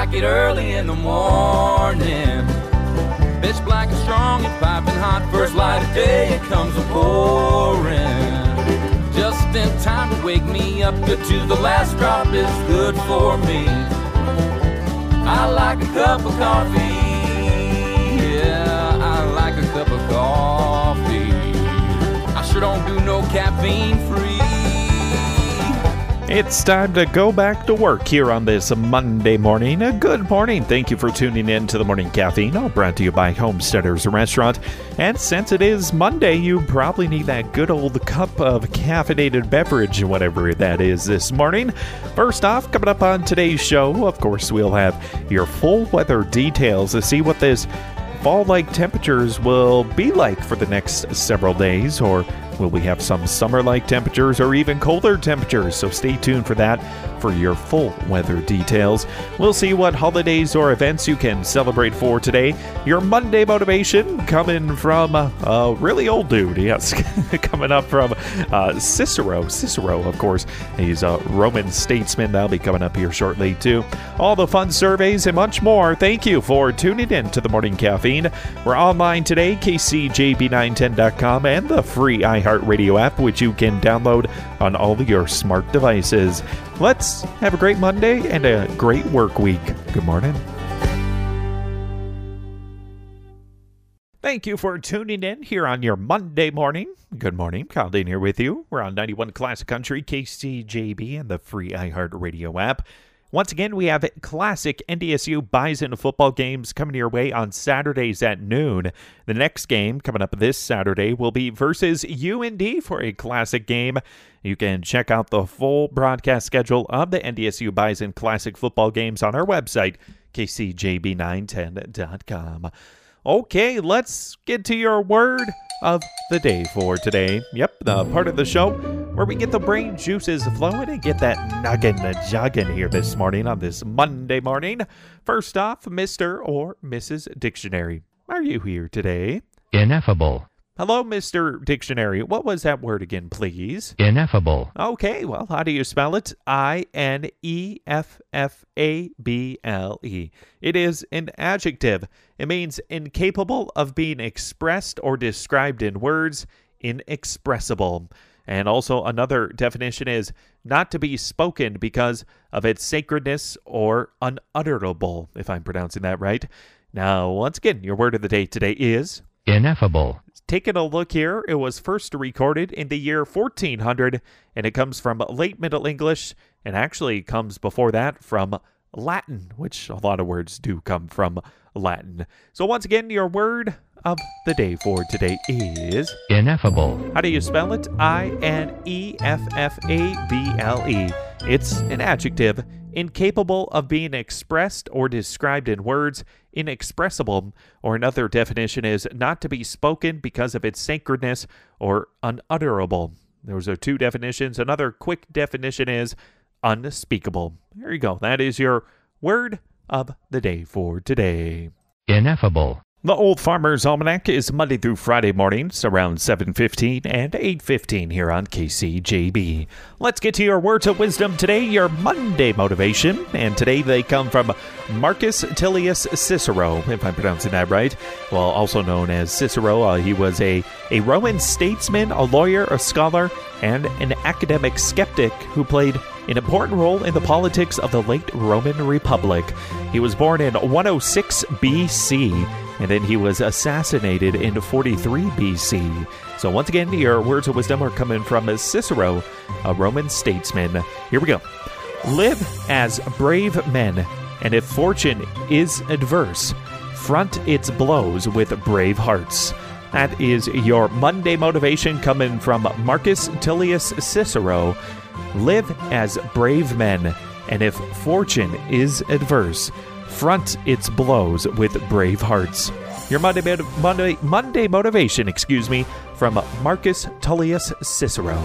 like it early in the morning. Bitch black and strong and piping hot. First light of day, it comes a pouring. Just in time to wake me up. Good to the last drop is good for me. I like a cup of coffee. Yeah, I like a cup of coffee. I sure don't do no caffeine free. It's time to go back to work here on this Monday morning. A good morning. Thank you for tuning in to the Morning Caffeine, all brought to you by Homesteaders Restaurant. And since it is Monday, you probably need that good old cup of caffeinated beverage, whatever that is this morning. First off, coming up on today's show, of course, we'll have your full weather details to see what this fall like temperatures will be like for the next several days, or will we have some summer like temperatures or even colder temperatures? So stay tuned for that for your full weather details. We'll see what holidays or events you can celebrate for today. Your Monday motivation coming from a really old dude, yes, coming up from uh, Cicero. Cicero, of course, he's a Roman statesman. That'll be coming up here shortly, too. All the fun surveys and much more. Thank you for tuning in to the Morning Caffeine. We're online today, kcjb910.com, and the free iHeartRadio app, which you can download on all of your smart devices. Let's have a great Monday and a great work week. Good morning. Thank you for tuning in here on your Monday morning. Good morning, Dean here with you. We're on 91 Classic Country, KCJB, and the free iHeartRadio app. Once again, we have classic NDSU Bison football games coming your way on Saturdays at noon. The next game coming up this Saturday will be versus UND for a classic game. You can check out the full broadcast schedule of the NDSU Bison Classic football games on our website, kcjb910.com. Okay, let's get to your word of the day for today. Yep, the part of the show where we get the brain juices flowing and get that noggin jogging here this morning on this Monday morning. First off, Mr. or Mrs. Dictionary. Are you here today? Ineffable. Hello, Mr. Dictionary. What was that word again, please? Ineffable. Okay, well, how do you spell it? I N E F F A B L E. It is an adjective. It means incapable of being expressed or described in words, inexpressible. And also, another definition is not to be spoken because of its sacredness or unutterable, if I'm pronouncing that right. Now, once again, your word of the day today is Ineffable. Taking a look here, it was first recorded in the year 1400, and it comes from late Middle English, and actually comes before that from Latin, which a lot of words do come from Latin. So, once again, your word of the day for today is Ineffable. How do you spell it? I N E F F A B L E. It's an adjective incapable of being expressed or described in words, inexpressible, or another definition is not to be spoken because of its sacredness or unutterable. Those are two definitions. Another quick definition is unspeakable. There you go. That is your word of the day for today. Ineffable. The Old Farmer's Almanac is Monday through Friday mornings around 7:15 and 8:15 here on KCJB. Let's get to your words of wisdom today, your Monday motivation, and today they come from Marcus Tullius Cicero, if I'm pronouncing that right. Well, also known as Cicero, uh, he was a a Roman statesman, a lawyer, a scholar, and an academic skeptic who played an important role in the politics of the late Roman Republic. He was born in 106 BC and then he was assassinated in 43 BC. So, once again, your words of wisdom are coming from Cicero, a Roman statesman. Here we go. Live as brave men, and if fortune is adverse, front its blows with brave hearts. That is your Monday motivation coming from Marcus Tullius Cicero. Live as brave men, and if fortune is adverse, front its blows with brave hearts. Your Monday, Monday, Monday motivation, excuse me, from Marcus Tullius Cicero.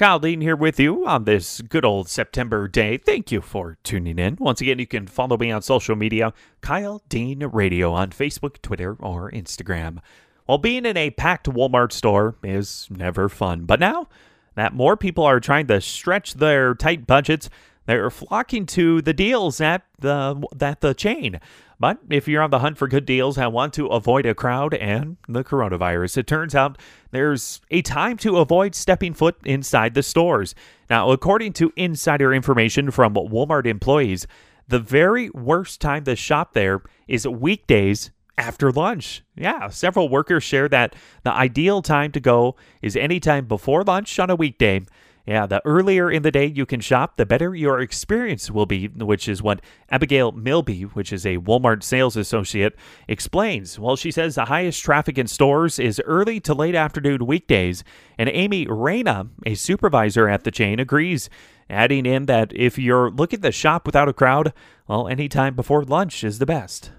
Kyle Dean here with you on this good old September day. Thank you for tuning in. Once again, you can follow me on social media, Kyle Dean Radio on Facebook, Twitter, or Instagram. While being in a packed Walmart store is never fun, but now that more people are trying to stretch their tight budgets, they're flocking to the deals at the at the chain. But if you're on the hunt for good deals and want to avoid a crowd and the coronavirus, it turns out there's a time to avoid stepping foot inside the stores. Now, according to insider information from Walmart employees, the very worst time to shop there is weekdays after lunch. Yeah, several workers share that the ideal time to go is anytime before lunch on a weekday yeah, the earlier in the day you can shop, the better your experience will be, which is what Abigail Milby, which is a Walmart sales associate, explains. Well, she says the highest traffic in stores is early to late afternoon weekdays, and Amy Reyna, a supervisor at the chain, agrees, adding in that if you're looking to shop without a crowd, well, anytime before lunch is the best.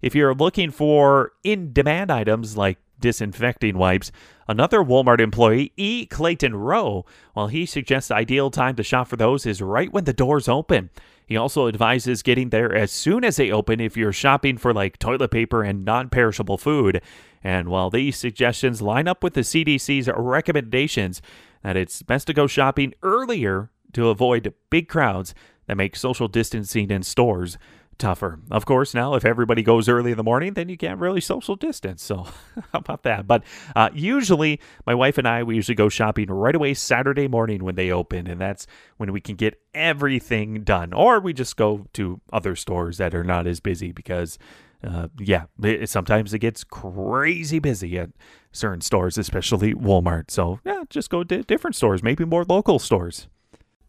If you're looking for in demand items like disinfecting wipes. Another Walmart employee, E. Clayton Rowe, while he suggests the ideal time to shop for those is right when the doors open. He also advises getting there as soon as they open if you're shopping for like toilet paper and non perishable food. And while these suggestions line up with the CDC's recommendations that it's best to go shopping earlier to avoid big crowds that make social distancing in stores tougher. Of course, now if everybody goes early in the morning, then you can't really social distance. So, how about that? But uh, usually, my wife and I, we usually go shopping right away Saturday morning when they open, and that's when we can get everything done. Or we just go to other stores that are not as busy because. Uh, yeah, it, sometimes it gets crazy busy at certain stores, especially Walmart. So, yeah, just go to different stores, maybe more local stores.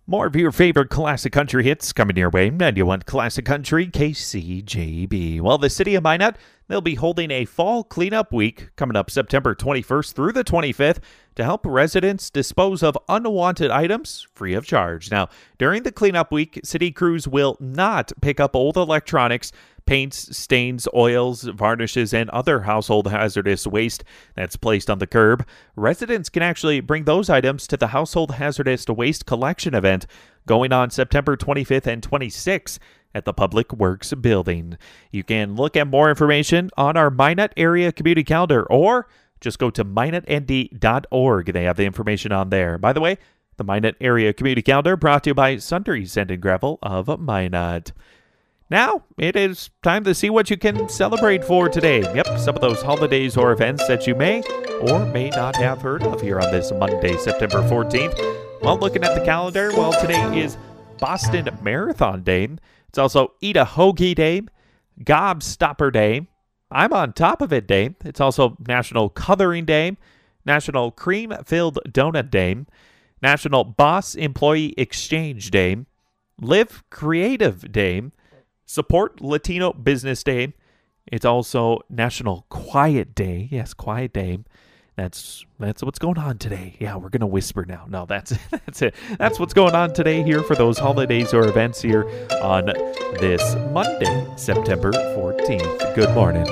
More of your favorite classic country hits coming your way, and you want classic country KCJB. Well, the city of Minot, they'll be holding a fall cleanup week coming up September 21st through the 25th to help residents dispose of unwanted items free of charge. Now, during the cleanup week, city crews will not pick up old electronics, paints, stains, oils, varnishes, and other household hazardous waste that's placed on the curb. Residents can actually bring those items to the Household Hazardous Waste Collection event going on September 25th and 26th at the Public Works Building. You can look at more information on our Minot area community calendar or just go to minotnd.org. They have the information on there. By the way, the Minot area community calendar brought to you by Sundre Sand and Gravel of Minot. Now it is time to see what you can celebrate for today. Yep, some of those holidays or events that you may or may not have heard of here on this Monday, September 14th. Well, looking at the calendar, well, today is Boston Marathon Day. It's also Eat a Hoagie Day, Gobstopper Day, I'm on top of it Day. It's also National Coloring Day, National Cream Filled Donut Day, National Boss Employee Exchange Day, Live Creative Day, Support Latino Business Day. It's also National Quiet Day. Yes, Quiet Day. That's that's what's going on today. Yeah, we're gonna whisper now. No, that's that's it. That's what's going on today here for those holidays or events here on this Monday, September 14th. Good morning.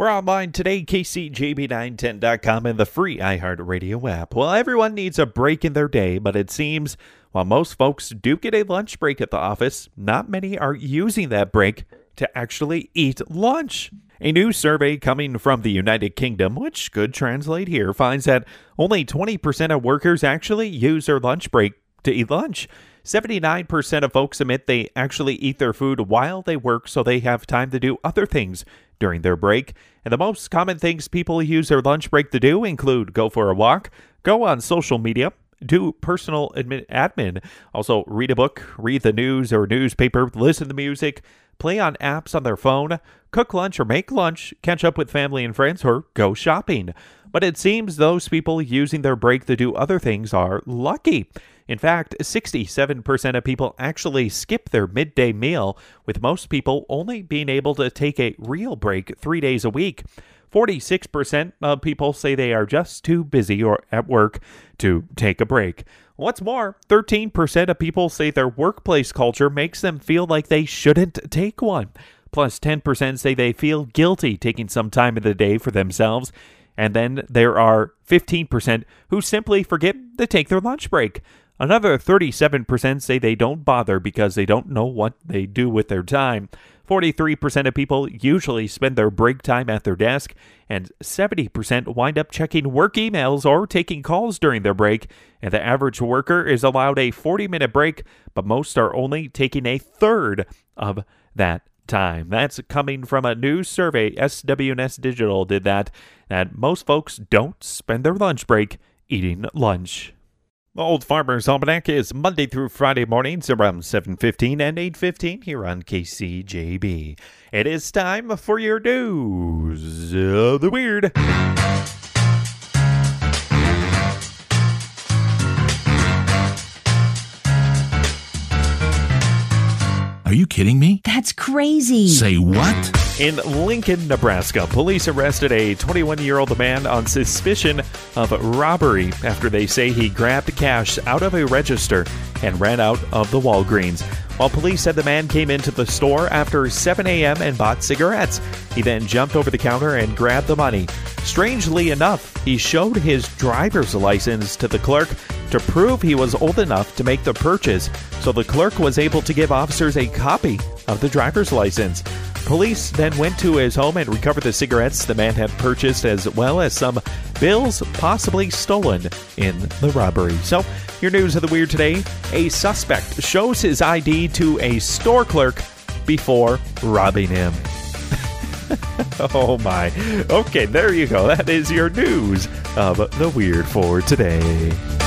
We're online today, kcjb910.com and the free iHeartRadio app. Well, everyone needs a break in their day, but it seems while most folks do get a lunch break at the office, not many are using that break to actually eat lunch. A new survey coming from the United Kingdom, which could translate here, finds that only 20% of workers actually use their lunch break to eat lunch. 79% of folks admit they actually eat their food while they work so they have time to do other things during their break. And the most common things people use their lunch break to do include go for a walk, go on social media, do personal admin, admin, also read a book, read the news or newspaper, listen to music, play on apps on their phone, cook lunch or make lunch, catch up with family and friends, or go shopping. But it seems those people using their break to do other things are lucky. In fact, 67% of people actually skip their midday meal, with most people only being able to take a real break three days a week. 46% of people say they are just too busy or at work to take a break. What's more, 13% of people say their workplace culture makes them feel like they shouldn't take one. Plus, 10% say they feel guilty taking some time in the day for themselves. And then there are 15% who simply forget to take their lunch break. Another 37% say they don't bother because they don't know what they do with their time. 43% of people usually spend their break time at their desk, and 70% wind up checking work emails or taking calls during their break. And the average worker is allowed a 40 minute break, but most are only taking a third of that time. That's coming from a new survey. SWNS Digital did that, that most folks don't spend their lunch break eating lunch. Old Farmer's Almanac is Monday through Friday mornings around 7.15 and 8.15 here on KCJB. It is time for your news of the weird. Are you kidding me? That's crazy. Say what? In Lincoln, Nebraska, police arrested a 21 year old man on suspicion of robbery after they say he grabbed cash out of a register and ran out of the Walgreens. While police said the man came into the store after 7 a.m. and bought cigarettes, he then jumped over the counter and grabbed the money. Strangely enough, he showed his driver's license to the clerk to prove he was old enough to make the purchase, so the clerk was able to give officers a copy of the driver's license. Police then went to his home and recovered the cigarettes the man had purchased, as well as some bills possibly stolen in the robbery. So, your news of the weird today a suspect shows his ID to a store clerk before robbing him. oh my. Okay, there you go. That is your news of the weird for today.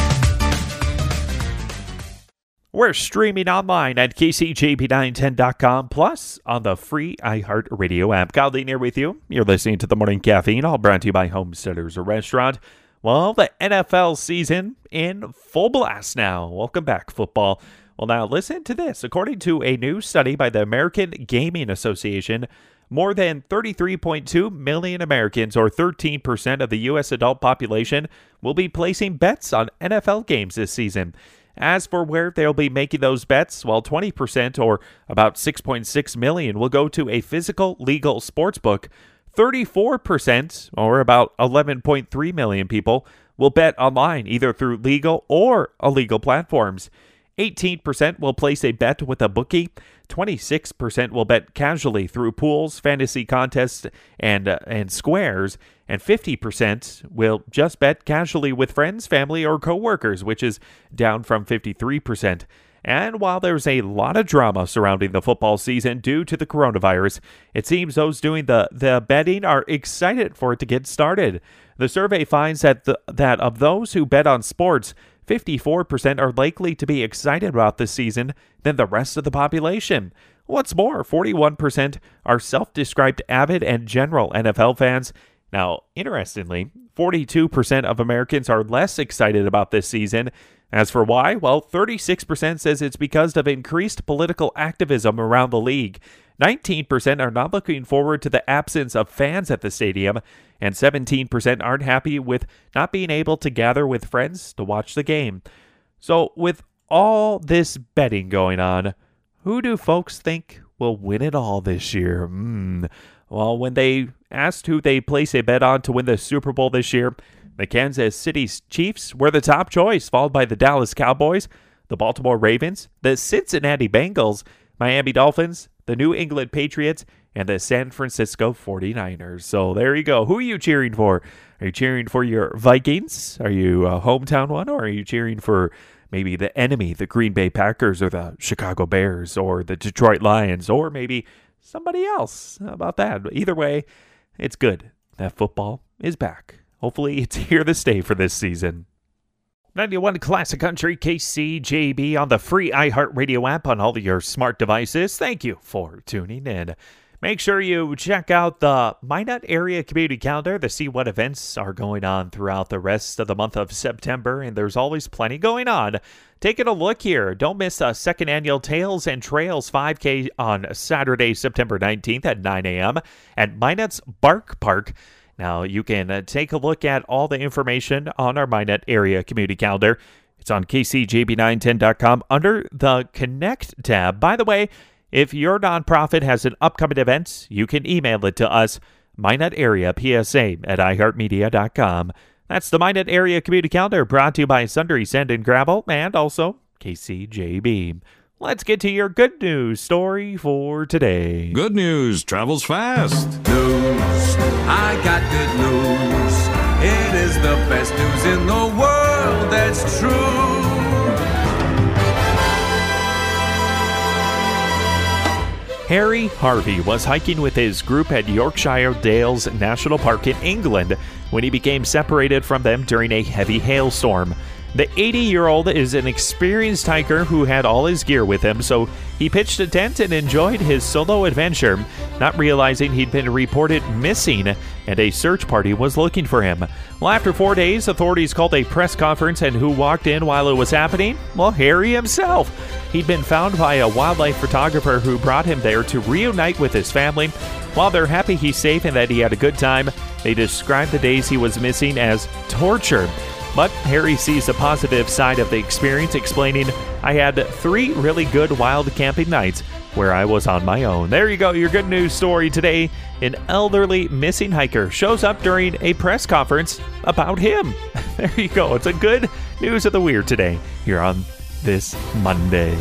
We're streaming online at kcjb910.com plus on the free iHeartRadio app. Godly near with you. You're listening to the Morning Caffeine, all brought to you by Homesteaders Restaurant. Well, the NFL season in full blast now. Welcome back, football. Well, now listen to this. According to a new study by the American Gaming Association, more than 33.2 million Americans, or 13% of the U.S. adult population, will be placing bets on NFL games this season. As for where they'll be making those bets, well, 20% or about 6.6 million will go to a physical legal sports book. 34% or about 11.3 million people will bet online either through legal or illegal platforms. 18% will place a bet with a bookie. 26% will bet casually through pools, fantasy contests, and uh, and squares, and 50% will just bet casually with friends, family, or coworkers, which is down from 53%. And while there's a lot of drama surrounding the football season due to the coronavirus, it seems those doing the, the betting are excited for it to get started. The survey finds that the, that of those who bet on sports, 54% are likely to be excited about this season than the rest of the population. What's more, 41% are self described avid and general NFL fans. Now, interestingly, 42% of Americans are less excited about this season. As for why, well, 36% says it's because of increased political activism around the league. 19% are not looking forward to the absence of fans at the stadium, and 17% aren't happy with not being able to gather with friends to watch the game. So, with all this betting going on, who do folks think will win it all this year? Hmm. Well, when they asked who they place a bet on to win the Super Bowl this year, the Kansas City Chiefs were the top choice, followed by the Dallas Cowboys, the Baltimore Ravens, the Cincinnati Bengals, Miami Dolphins, the New England Patriots, and the San Francisco 49ers. So there you go. Who are you cheering for? Are you cheering for your Vikings? Are you a hometown one? Or are you cheering for maybe the enemy, the Green Bay Packers, or the Chicago Bears, or the Detroit Lions, or maybe somebody else? How about that? Either way, it's good that football is back. Hopefully, it's here to stay for this season. 91 Classic Country KCJB on the free iHeartRadio app on all your smart devices. Thank you for tuning in. Make sure you check out the Minot Area Community Calendar to see what events are going on throughout the rest of the month of September, and there's always plenty going on. Taking a look here, don't miss a second annual Tails and Trails 5K on Saturday, September 19th at 9 a.m. at Minot's Bark Park. Now, you can uh, take a look at all the information on our Minot Area Community Calendar. It's on kcjb910.com under the Connect tab. By the way, if your nonprofit has an upcoming event, you can email it to us, Minot Area PSA at iHeartMedia.com. That's the Minot Area Community Calendar brought to you by Sundre Sand and Gravel and also KCJB. Let's get to your good news story for today. Good news travels fast. News. I got true. Harry Harvey was hiking with his group at Yorkshire Dales National Park in England when he became separated from them during a heavy hailstorm. The 80 year old is an experienced hiker who had all his gear with him, so he pitched a tent and enjoyed his solo adventure, not realizing he'd been reported missing and a search party was looking for him. Well, after four days, authorities called a press conference, and who walked in while it was happening? Well, Harry himself. He'd been found by a wildlife photographer who brought him there to reunite with his family. While they're happy he's safe and that he had a good time, they described the days he was missing as torture. But Harry sees the positive side of the experience, explaining, I had three really good wild camping nights where I was on my own. There you go, your good news story today. An elderly missing hiker shows up during a press conference about him. There you go. It's a good news of the weird today here on this Monday.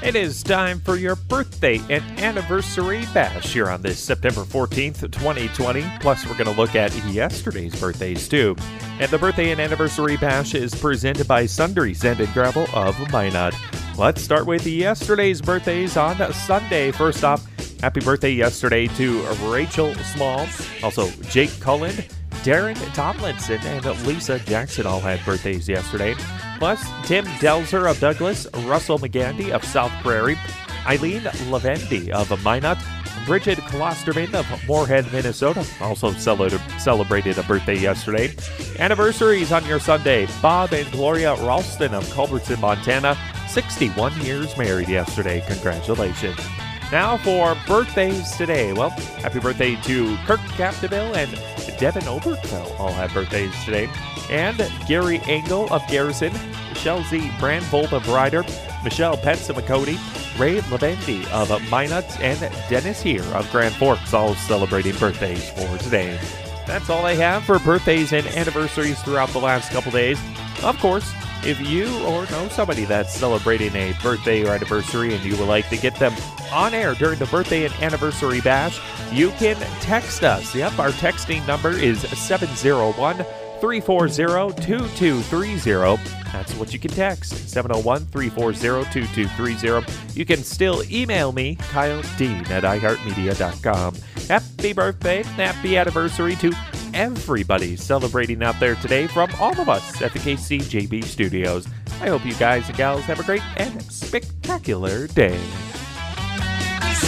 It is time for your birthday and anniversary bash here on this September 14th, 2020. Plus, we're going to look at yesterday's birthdays too. And the birthday and anniversary bash is presented by Sundre Sand and Gravel of Minot. Let's start with yesterday's birthdays on Sunday. First off, happy birthday yesterday to Rachel Small, also Jake Cullen, Darren Tomlinson, and Lisa Jackson all had birthdays yesterday. Plus, Tim Delzer of Douglas, Russell McGandy of South Prairie, Eileen Lavendi of Minot, Bridget Klosterman of Moorhead, Minnesota, also celebrated a birthday yesterday. Anniversaries on your Sunday Bob and Gloria Ralston of Culbertson, Montana, 61 years married yesterday. Congratulations. Now for birthdays today. Well, happy birthday to Kirk Capdeville and Devin Oberkfell all have birthdays today. And Gary Engel of Garrison, Michelle Z. Brandvold of Ryder, Michelle Pensamacote, Ray Lavendi of Minot, and Dennis here of Grand Forks all celebrating birthdays for today. That's all I have for birthdays and anniversaries throughout the last couple days. Of course, if you or know somebody that's celebrating a birthday or anniversary and you would like to get them on air during the birthday and anniversary bash, you can text us. Yep, our texting number is 701 340 2230. That's what you can text 701 340 2230. You can still email me, Kyle Dean at iHeartMedia.com. Happy birthday, happy anniversary to everybody celebrating out there today from all of us at the KCJB studios. I hope you guys and gals have a great and spectacular day.